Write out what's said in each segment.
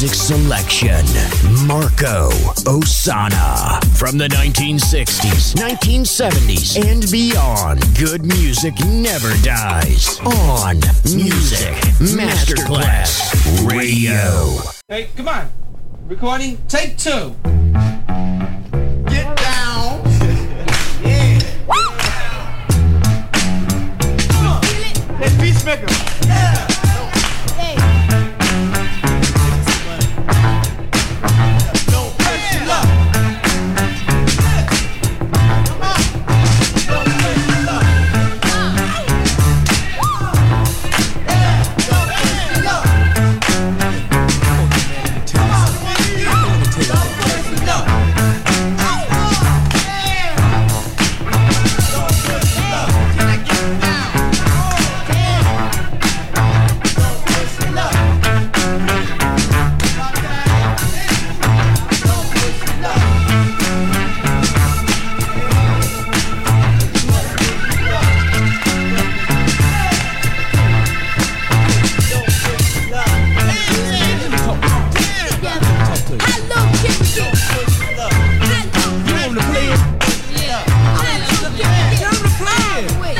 Music selection, Marco Ossanna. From the 1960s, 1970s, and beyond, good music never dies. On Music Masterclass Radio. Hey, come on. Recording, take two. Wait.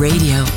Radio,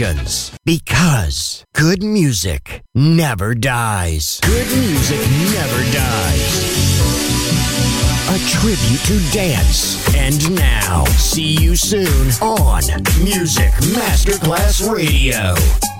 emotions. Because good music never dies. Good music never dies. A tribute to dance. And now, see you soon on Music Masterclass Radio.